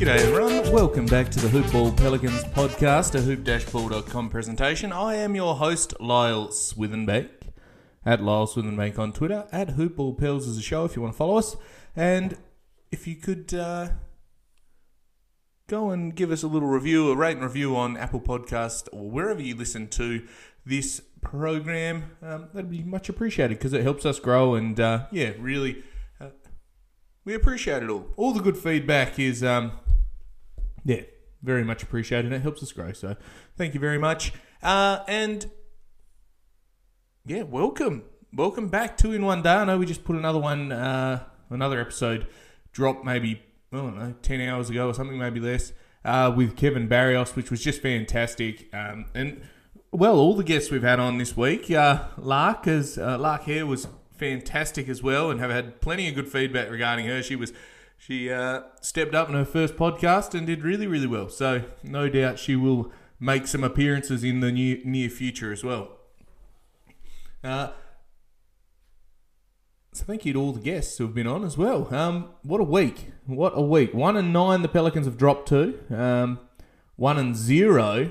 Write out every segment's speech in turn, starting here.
G'day everyone, welcome back to the Hoopball Pelicans podcast, a hoop-ball.com presentation. I am your host, Lyle Swithenbeck, at Lyle Swithenbeck on Twitter, at Hoopball Pels is a show if you want to follow us. And if you could uh, go and give us a little review, a rate and review on Apple Podcast or wherever you listen to this program, um, that'd be much appreciated because it helps us grow and, uh, yeah, really... uh, We appreciate it all. All the good feedback is um, yeah, very much appreciated. It helps us grow. So thank you very much. Uh, and yeah, welcome. Welcome back to In One Day. I know we just put another one, uh, another episode drop maybe, I don't know, 10 hours ago or something, maybe less, uh, with Kevin Barrios, which was just fantastic. Um, and well, all the guests we've had on this week, uh, Lark, as, uh, Lark here was fantastic as well and have had plenty of good feedback regarding her. She was she uh, stepped up in her first podcast and did really, really well. So no doubt she will make some appearances in the near, near future as well. Uh, so thank you to all the guests who have been on as well. Um, what a week! What a week! One and nine, the Pelicans have dropped to. Um, one and zero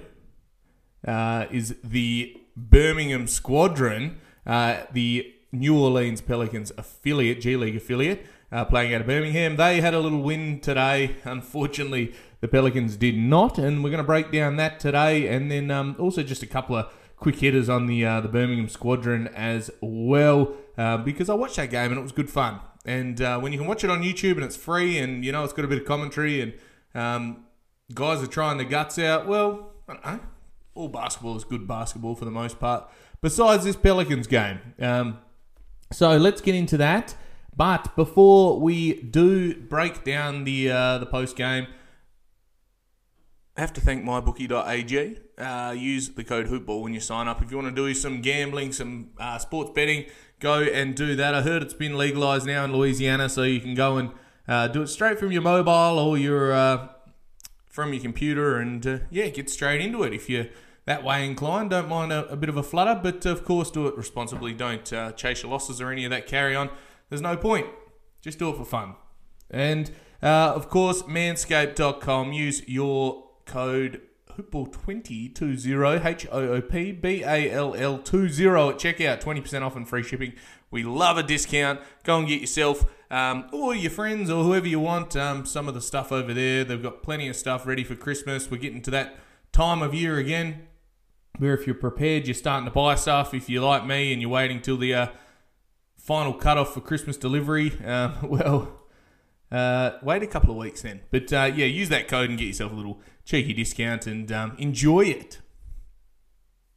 uh, is the Birmingham Squadron, uh, the New Orleans Pelicans affiliate, G League affiliate uh, playing out of Birmingham. They had a little win today. Unfortunately, the Pelicans did not, and we're going to break down that today, and then um, also just a couple of quick hitters on the uh, the Birmingham squadron as well, uh, because I watched that game and it was good fun. And uh, when you can watch it on YouTube and it's free, and you know it's got a bit of commentary, and um, guys are trying their guts out, well, I don't know. All basketball is good basketball for the most part. Besides this Pelicans game, um, so let's get into that. But before we do break down the uh, the post game, I have to thank mybookie.ag. Uh, use the code HoopBall when you sign up. If you want to do some gambling, some uh, sports betting, go and do that. I heard it's been legalized now in Louisiana, so you can go and uh, do it straight from your mobile or your uh, from your computer, and uh, yeah, get straight into it. If you're that way inclined, don't mind a, a bit of a flutter, but of course, do it responsibly. Don't uh, chase your losses or any of that carry on. There's no point. Just do it for fun. And uh, of course, manscaped.com. Use your code Hoopball2020, H O O P B A L L 20 at checkout. 20% off and free shipping. We love a discount. Go and get yourself um, or your friends or whoever you want um, some of the stuff over there. They've got plenty of stuff ready for Christmas. We're getting to that time of year again where if you're prepared, you're starting to buy stuff. If you're like me and you're waiting till the. Uh, final cutoff for Christmas delivery. Uh, well, uh, wait a couple of weeks then. But uh, yeah, use that code and get yourself a little cheeky discount and um, enjoy it.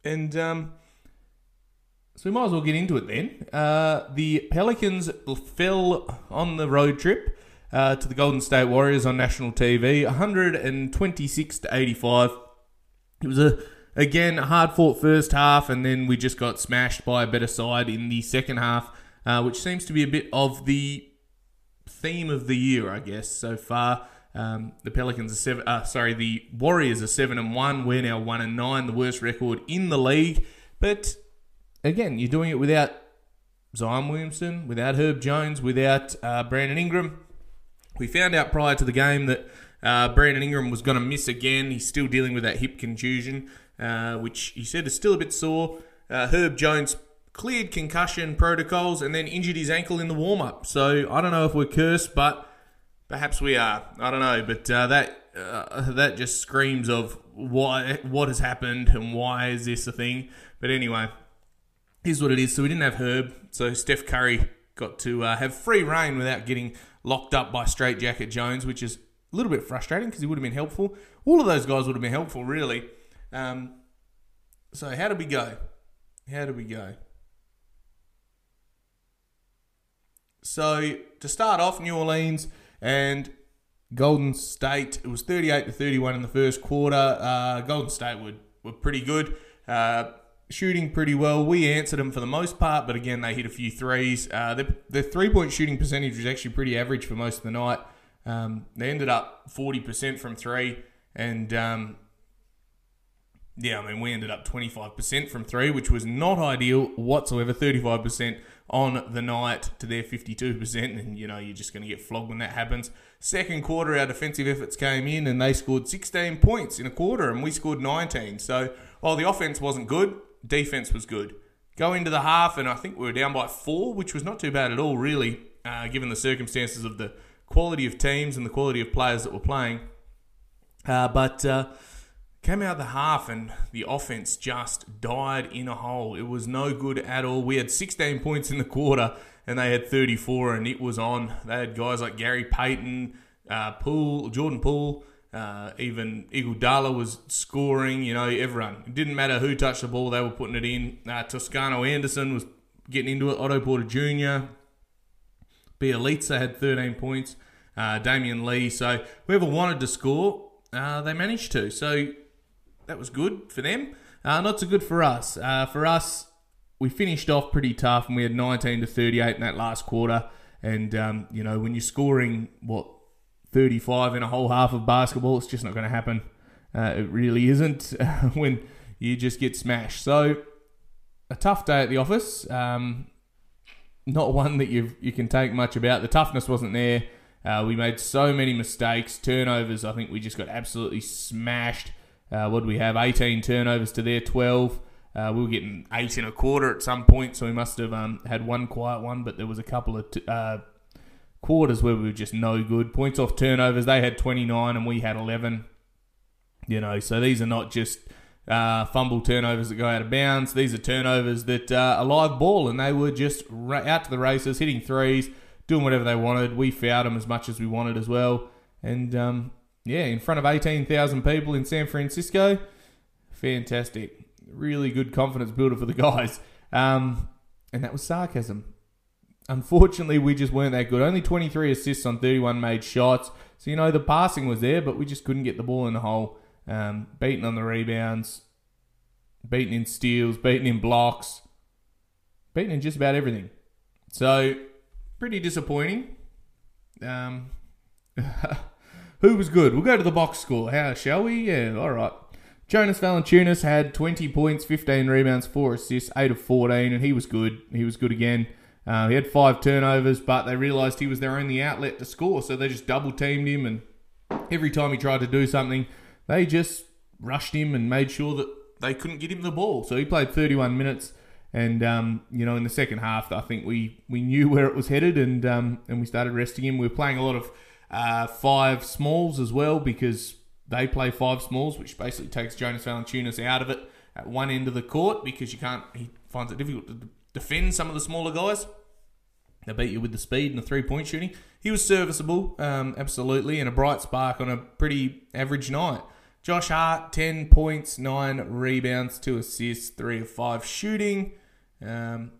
And um, so we might as well get into it then. Uh, the Pelicans fell on the road trip uh, to the Golden State Warriors on national TV, 126 to 85. It was a again a hard fought first half, and then we just got smashed by a better side in the second half uh, which seems to be a bit of the theme of the year, I guess, so far. Um, the Pelicans are seven. Uh, sorry, the Warriors are seven and one. We're now one and nine, the worst record in the league. But again, you're doing it without Zion Williamson, without Herb Jones, without uh, Brandon Ingram. We found out prior to the game that Uh, Brandon Ingram was going to miss again. He's still dealing with that hip contusion, uh, which he said is still a bit sore. Uh, Herb Jones cleared concussion protocols and then injured his ankle in the warm up. So I don't know if we're cursed, but perhaps we are. I don't know, but uh, that uh, that just screams of why what has happened and why is this a thing. But anyway, here's what it is. So we didn't have Herb, so Steph Curry got to uh, have free reign without getting locked up by Straight Jacket Jones, which is a little bit frustrating because he would have been helpful. All of those guys would have been helpful, really. Um, so how did we go? How did we go? So to start off, New Orleans and Golden State. It was 38 to 31 in the first quarter. Uh, Golden State were, were pretty good, uh, shooting pretty well. We answered them for the most part, but again, they hit a few threes. Uh, their, three point shooting percentage was actually pretty average for most of the night. Um, they ended up 40% from three, and um, yeah, I mean, we ended up 25% from three, which was not ideal whatsoever. 35% on the night to their 52%, and you know, you're just going to get flogged when that happens. Second quarter, our defensive efforts came in and they scored 16 points in a quarter, and we scored 19. So while the offense wasn't good, defense was good. Go into the half, and I think we were down by four, which was not too bad at all, really, uh, given the circumstances of the quality of teams and the quality of players that were playing. Uh, but. Uh, Came out the half and the offense just died in a hole. It was no good at all. We had 16 points in the quarter and they had 34 and it was on. They had guys like Gary Payton, uh, Poole, Jordan Poole, uh, even Iguodala was scoring. You know, everyone. It didn't matter who touched the ball; they were putting it in. Uh, Toscano Anderson was getting into it. Otto Porter Jr. Bjelica had 13 points. Uh, Damion Lee. So whoever wanted to score, uh, they managed to. So that was good for them. Uh, not so good for us. Uh, for us, we finished off pretty tough, and we had 19 to 38 in that last quarter. And um, you know, when you're scoring what 35 in a whole half of basketball, it's just not going to happen. Uh, it really isn't when you just get smashed. So a tough day at the office. Um, not one that you you can take much about. The toughness wasn't there. Uh, we made so many mistakes, turnovers. I think we just got absolutely smashed. Uh, what do we have? 18 turnovers to their 12. Uh, we were getting eight and a quarter at some point, so we must have um, had one quiet one, but there was a couple of t- uh, quarters where we were just no good. Points off turnovers, they had 29 and we had 11. You know, so these are not just uh, fumble turnovers that go out of bounds. These are turnovers that uh, are live ball, and they were just ra- out to the races, hitting threes, doing whatever they wanted. We fouled them as much as we wanted as well. And um, yeah, in front of 18,000 people in San Francisco. Fantastic. Really good confidence builder for the guys. Um, and that was sarcasm. Unfortunately, we just weren't that good. Only 23 assists on 31 made shots. So, you know, the passing was there, but we just couldn't get the ball in the hole. Um, beaten on the rebounds, beaten in steals, beaten in blocks, beaten in just about everything. So, pretty disappointing. Um, Who was good? We'll go to the box score. How shall we? Yeah, all right. Jonas Valanciunas had 20 points, 15 rebounds, 4 assists, 8 of 14, and he was good. He was good again. Uh, he had 5 turnovers, but they realised he was their only outlet to score, so they just double teamed him, and every time he tried to do something, they just rushed him and made sure that they couldn't get him the ball. So he played 31 minutes, and um, you know in the second half, I think we, we knew where it was headed, and um, and we started resting him. We were playing a lot of uh, five smalls as well because they play five smalls, which basically takes Jonas Valanciunas out of it at one end of the court because you can't. He finds it difficult to defend some of the smaller guys. They beat you with the speed and the three point shooting. He was serviceable, um, absolutely, and a bright spark on a pretty average night. Josh Hart, 10 points, 9 rebounds, 2 assists, 3 of 5 shooting. Um,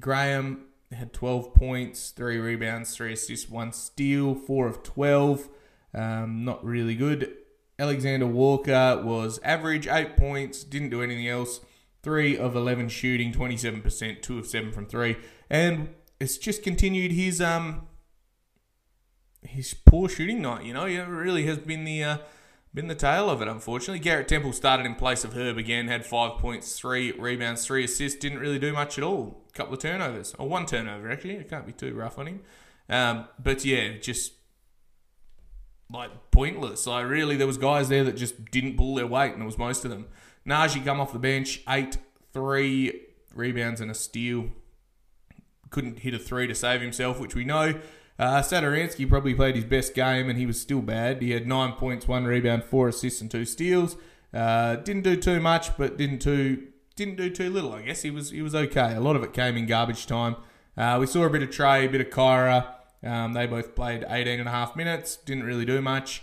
Graham, had 12 points, three rebounds, three assists, one steal, four of 12. Um, not really good. Alexander Walker was average, eight points, didn't do anything else. Three of 11 shooting, 27%, two of seven from three. And it's just continued his um his poor shooting night, you know. It really has been the uh, been the tail of it, unfortunately. Garrett Temple started in place of Herb again, had five points, three rebounds, three assists, didn't really do much at all. A couple of turnovers, or one turnover actually. It can't be too rough on him. Um, but yeah, just like pointless. Like really, there was guys there that just didn't pull their weight, and it was most of them. Naji come off the bench, eight, three rebounds and a steal. Couldn't hit a three to save himself, which we know. Uh, probably played his best game, and he was still bad. He had nine points, one rebound, four assists, and two steals. Uh, didn't do too much, but didn't too didn't do too little. I guess he was he was okay. A lot of it came in garbage time. Uh, we saw a bit of Trey, a bit of Kira. Um, they both played 18 and a half minutes. Didn't really do much.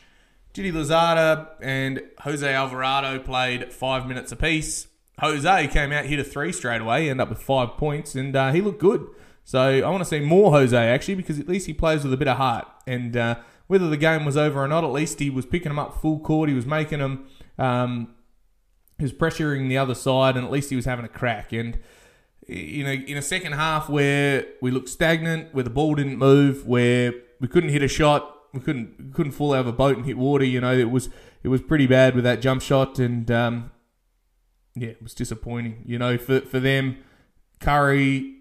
Didi Louzada and Jose Alvarado played five minutes apiece. Jose came out, hit a three straight away, ended up with five points, and uh, he looked good. So I want to see more Jose actually because at least he plays with a bit of heart. And uh, whether the game was over or not, at least he was picking them up full court. He was making them. Um, he was pressuring the other side, and at least he was having a crack. And you know, in a second half where we looked stagnant, where the ball didn't move, where we couldn't hit a shot, we couldn't we couldn't fall out of a boat and hit water. You know, it was it was pretty bad with that jump shot, and um, yeah, it was disappointing. You know, for for them, Curry,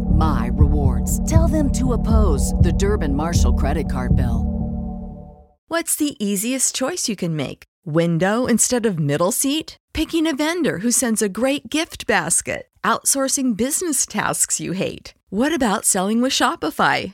my rewards. Tell them to oppose the Durbin Marshall credit card bill. What's the easiest choice you can make? Window instead of middle seat? Picking a vendor who sends a great gift basket? Outsourcing business tasks you hate? What about selling with Shopify?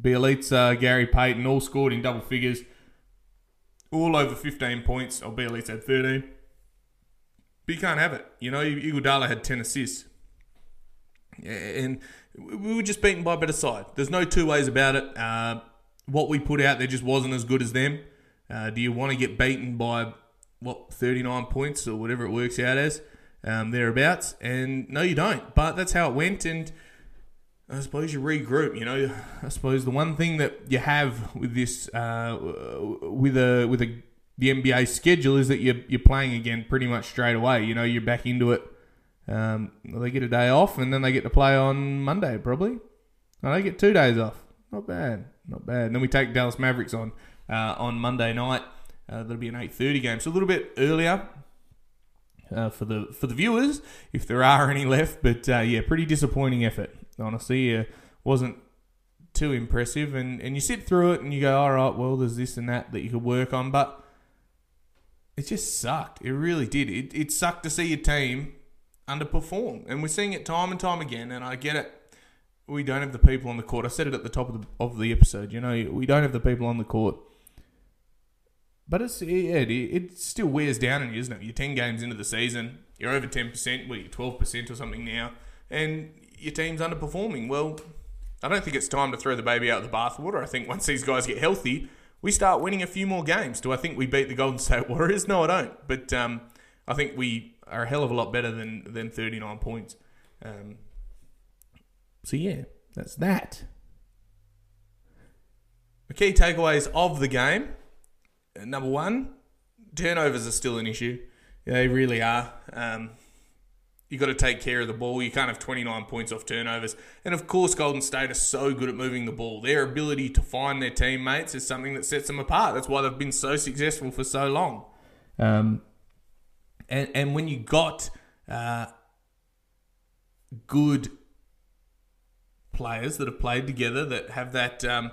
Bjelica, uh, Gary Payton, all scored in double figures, all over 15 points. Oh, Bjelica had 13. But you can't have it. You know, Iguodala had 10 assists. And we were just beaten by a better side. There's no two ways about it. Uh, what we put out there just wasn't as good as them. Uh, do you want to get beaten by, what, 39 points or whatever it works out as? Um, thereabouts. And no, you don't. But that's how it went. And I suppose you regroup. You know, I suppose the one thing that you have with this, uh, with a with a the NBA schedule is that you're you're playing again pretty much straight away. You know, you're back into it. Um, they get a day off and then they get to play on Monday probably. They get two days off. Not bad, not bad. And then we take Dallas Mavericks on uh, on Monday night. Uh, that'll be an eight thirty game, so a little bit earlier. Uh, for the for the viewers, if there are any left, but uh, yeah, pretty disappointing effort honestly. Uh, wasn't too impressive. And, and you sit through it and you go, all right, well, there's this and that that you could work on. But it just sucked. It really did. It, it sucked to see your team underperform. And we're seeing it time and time again. And I get it. We don't have the people on the court. I said it at the top of the, of the episode. You know, we don't have the people on the court. But it's, yeah, it, it still wears down on you, isn't it? You're 10 games into the season. You're over 10%. Well, you're 12% or something now. And your team's underperforming. Well, I don't think it's time to throw the baby out of the bathwater. I think once these guys get healthy, we start winning a few more games. Do I think we beat the Golden State Warriors? No, I don't. But um, I think we are a hell of a lot better than than 39 points. Um, so yeah, that's that. The key takeaways of the game. Uh, number one, turnovers are still an issue. They really are. Um, you got to take care of the ball. You can't have 29 points off turnovers. And of course, Golden State are so good at moving the ball. Their ability to find their teammates is something that sets them apart. That's why they've been so successful for so long. Um, and and when you got uh, good players that have played together, that have that um,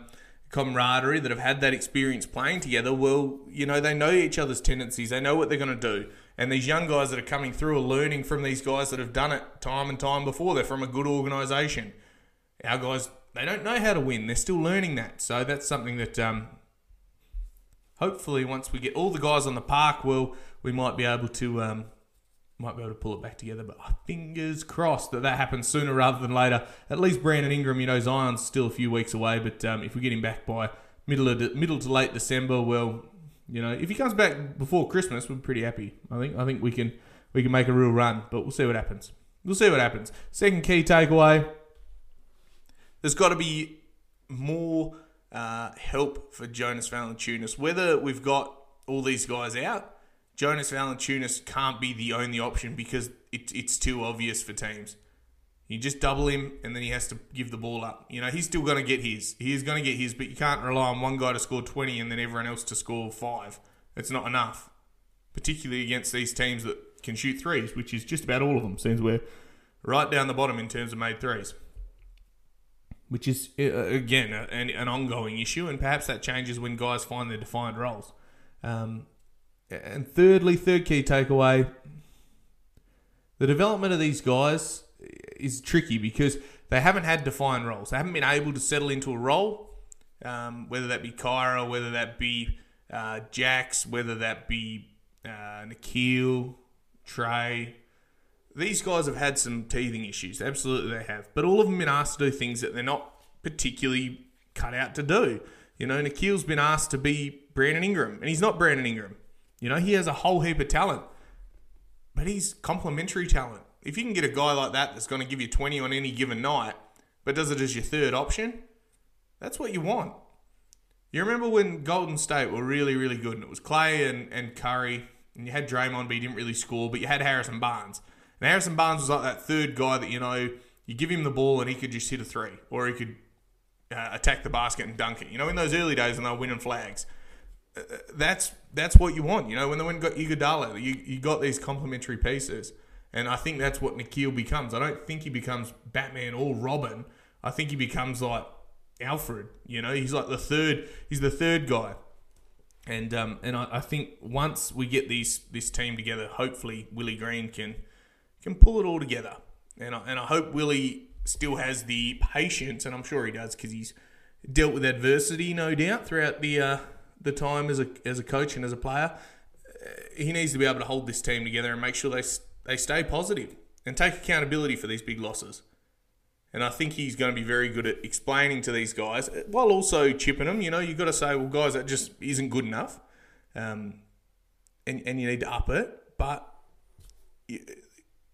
camaraderie, that have had that experience playing together, well, you know, they know each other's tendencies. They know what they're going to do. And these young guys that are coming through are learning from these guys that have done it time and time before. They're from a good organisation. Our guys, they don't know how to win. They're still learning that. So that's something that um, hopefully once we get all the guys on the park, well, we might be able to um, might be able to pull it back together. But fingers crossed that that happens sooner rather than later. At least Brandon Ingram, you know, Zion's still a few weeks away, but um, if we get him back by middle of de- middle to late December, well, you know, if he comes back before Christmas, we're pretty happy. I think I think we can we can make a real run, but we'll see what happens. We'll see what happens. Second key takeaway: there's got to be more uh, help for Jonas Valanciunas. Whether we've got all these guys out, Jonas Valanciunas can't be the only option because it, it's too obvious for teams. You just double him, and then he has to give the ball up. You know, he's still going to get his. He is going to get his, but you can't rely on one guy to score 20 and then everyone else to score five. It's not enough, particularly against these teams that can shoot threes, which is just about all of them. Seems we're right down the bottom in terms of made threes, which is, uh, again, an, an ongoing issue, and perhaps that changes when guys find their defined roles. Um, and thirdly, third key takeaway the development of these guys is tricky because they haven't had defined roles. They haven't been able to settle into a role, um, whether that be Kira, whether that be uh, Jax, whether that be uh, Nickeil, Trey. These guys have had some teething issues. Absolutely, they have. But all of them been asked to do things that they're not particularly cut out to do. You know, Nickeil's been asked to be Brandon Ingram, and he's not Brandon Ingram. You know, he has a whole heap of talent, but he's complementary talent if you can get a guy like that that's going to give you 20 on any given night, but does it as your third option, that's what you want. You remember when Golden State were really, really good, and it was Clay and, and Curry, and you had Draymond, but he didn't really score, but you had Harrison Barnes. And Harrison Barnes was like that third guy that, you know, you give him the ball and he could just hit a three, or he could uh, attack the basket and dunk it. You know, in those early days when they were winning flags. Uh, that's that's what you want. You know, when they went got Iguodala, you, you got these complementary pieces. And I think that's what Nickeil becomes. I don't think he becomes Batman or Robin. I think he becomes like Alfred. You know, he's like the third. He's the third guy. And um, and I, I think once we get these this team together, hopefully Willie Green can can pull it all together. And I, and I hope Willie still has the patience, and I'm sure he does because he's dealt with adversity, no doubt, throughout the uh, the time as a as a coach and as a player. Uh, he needs to be able to hold this team together and make sure they they stay positive and take accountability for these big losses. And I think he's going to be very good at explaining to these guys while also chipping them. You know, you've got to say, well, guys, that just isn't good enough. Um, and, and you need to up it. But you,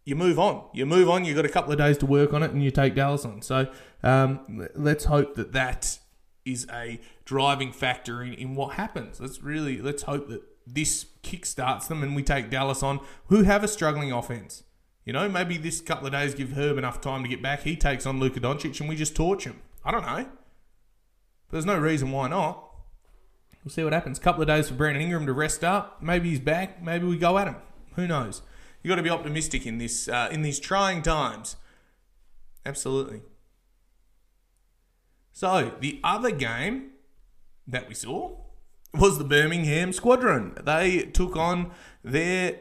you move on. You move on. You've got a couple of days to work on it and you take Dallas on. So um, let's hope that that is a driving factor in, in what happens. Let's really, let's hope that this kickstarts them and we take Dallas on, who have a struggling offense. You know, maybe this couple of days give Herb enough time to get back. He takes on Luka Doncic and we just torch him. I don't know. But there's no reason why not. We'll see what happens. Couple of days for Brandon Ingram to rest up. Maybe he's back. Maybe we go at him. Who knows? You got to be optimistic in this uh, in these trying times. Absolutely. So the other game that we saw was the Birmingham Squadron. They took on their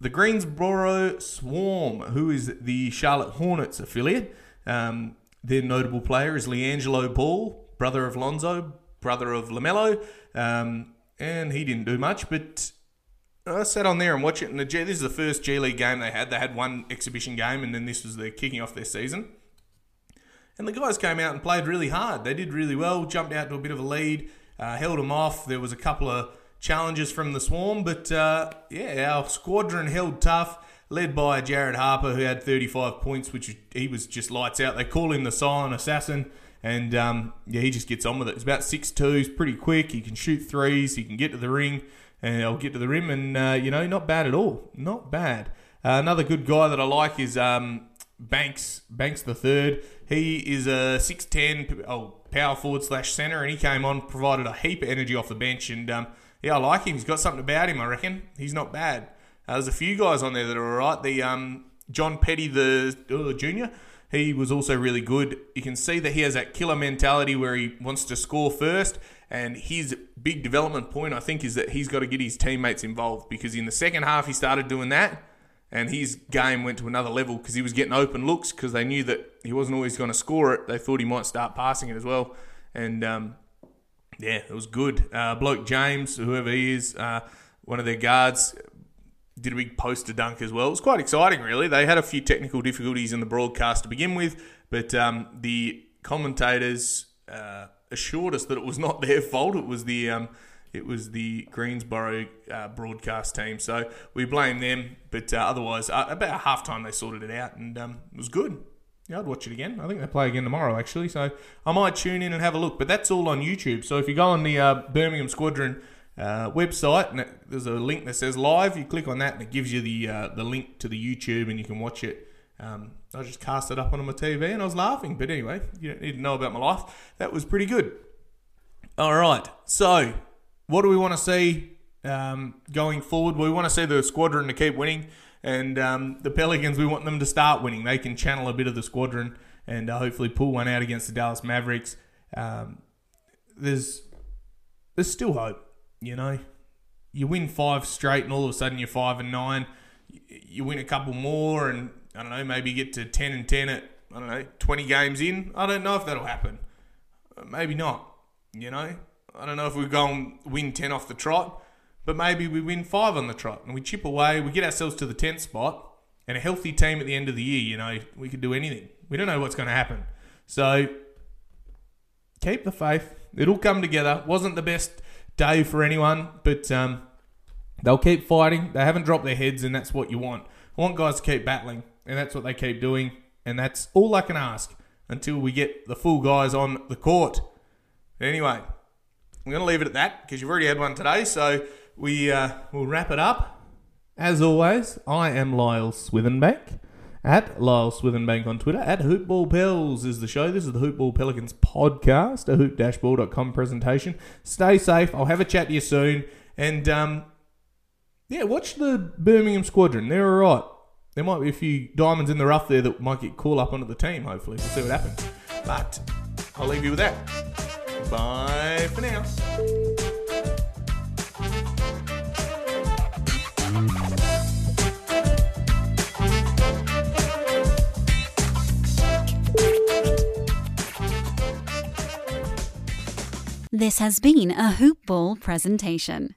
the Greensboro Swarm, who is the Charlotte Hornets affiliate. Um, their notable player is LiAngelo Ball, brother of Lonzo, brother of LaMelo, um, and he didn't do much, but I sat on there and watched it. And the G, this is the first G League game they had. They had one exhibition game, and then this was the kicking off their season. And the guys came out and played really hard. They did really well, jumped out to a bit of a lead uh, held them off. There was a couple of challenges from the Swarm, but uh, yeah, our squadron held tough, led by Jared Harper, who had 35 points, which he was just lights out. They call him the silent assassin. And um, yeah, he just gets on with it. He's about six two. He's pretty quick. He can shoot threes. He can get to the ring. and I'll get to the rim, and uh, you know, not bad at all, not bad. Uh, another good guy that I like is um, Banks Banks the third. He is a six ten oh, power forward slash center, and he came on provided a heap of energy off the bench, and um, yeah, I like him. He's got something about him. I reckon he's not bad. Uh, there's a few guys on there that are all right. The um, John Petty the uh, junior. He was also really good. You can see that he has that killer mentality where he wants to score first. And his big development point, I think, is that he's got to get his teammates involved because in the second half he started doing that and his game went to another level because he was getting open looks because they knew that he wasn't always going to score it. They thought he might start passing it as well, and um, yeah, it was good. Uh, bloke James, whoever he is, uh, one of their guards, did a big poster dunk as well. It was quite exciting, really. They had a few technical difficulties in the broadcast to begin with, but um, the commentators uh, assured us that it was not their fault. It was the um, it was the Greensboro uh, broadcast team. So we blame them, but uh, otherwise, uh, about half time they sorted it out, and um, it was good. Yeah, I'd watch it again. I think they play again tomorrow, actually. So I might tune in and have a look. But that's all on YouTube. So if you go on the uh, Birmingham Squadron uh, website, and it, there's a link that says live, you click on that, and it gives you the uh, the link to the YouTube, and you can watch it. Um, I just cast it up on my TV, and I was laughing. But anyway, you don't need to know about my life. That was pretty good. All right, so what do we want to see um, going forward? We want to see the squadron to keep winning, and um, the Pelicans, we want them to start winning. They can channel a bit of the squadron and uh, hopefully pull one out against the Dallas Mavericks. Um, there's there's still hope, you know. You win five straight, and all of a sudden you're five and nine. You win a couple more, and I don't know, maybe get to ten and ten at I don't know twenty games in. I don't know if that'll happen. Maybe not. You know, I don't know if we go and win 10 off the trot, but maybe we win 5 on the trot and we chip away, we get ourselves to the 10th spot, and a healthy team at the end of the year, you know, we could do anything. We don't know what's going to happen. So keep the faith. It'll come together. Wasn't the best day for anyone, but um, they'll keep fighting. They haven't dropped their heads, and that's what you want. I want guys to keep battling, and that's what they keep doing, and that's all I can ask until we get the full guys on the court. Anyway, I'm going to leave it at that because you've already had one today. So we uh, will wrap it up. As always, I am Lyle Swithenbank at Lyle Swithenbank on Twitter. At Hoopball Pels is the show. This is the Hoopball Pelicans podcast, a hoop-ball.com presentation. Stay safe. I'll have a chat to you soon. And um, yeah, watch the Birmingham squadron. They're all right. There might be a few diamonds in the rough there that might get called up onto the team, hopefully. We'll see what happens. But I'll leave you with that. Bye for now. This has been a Hoop Ball presentation.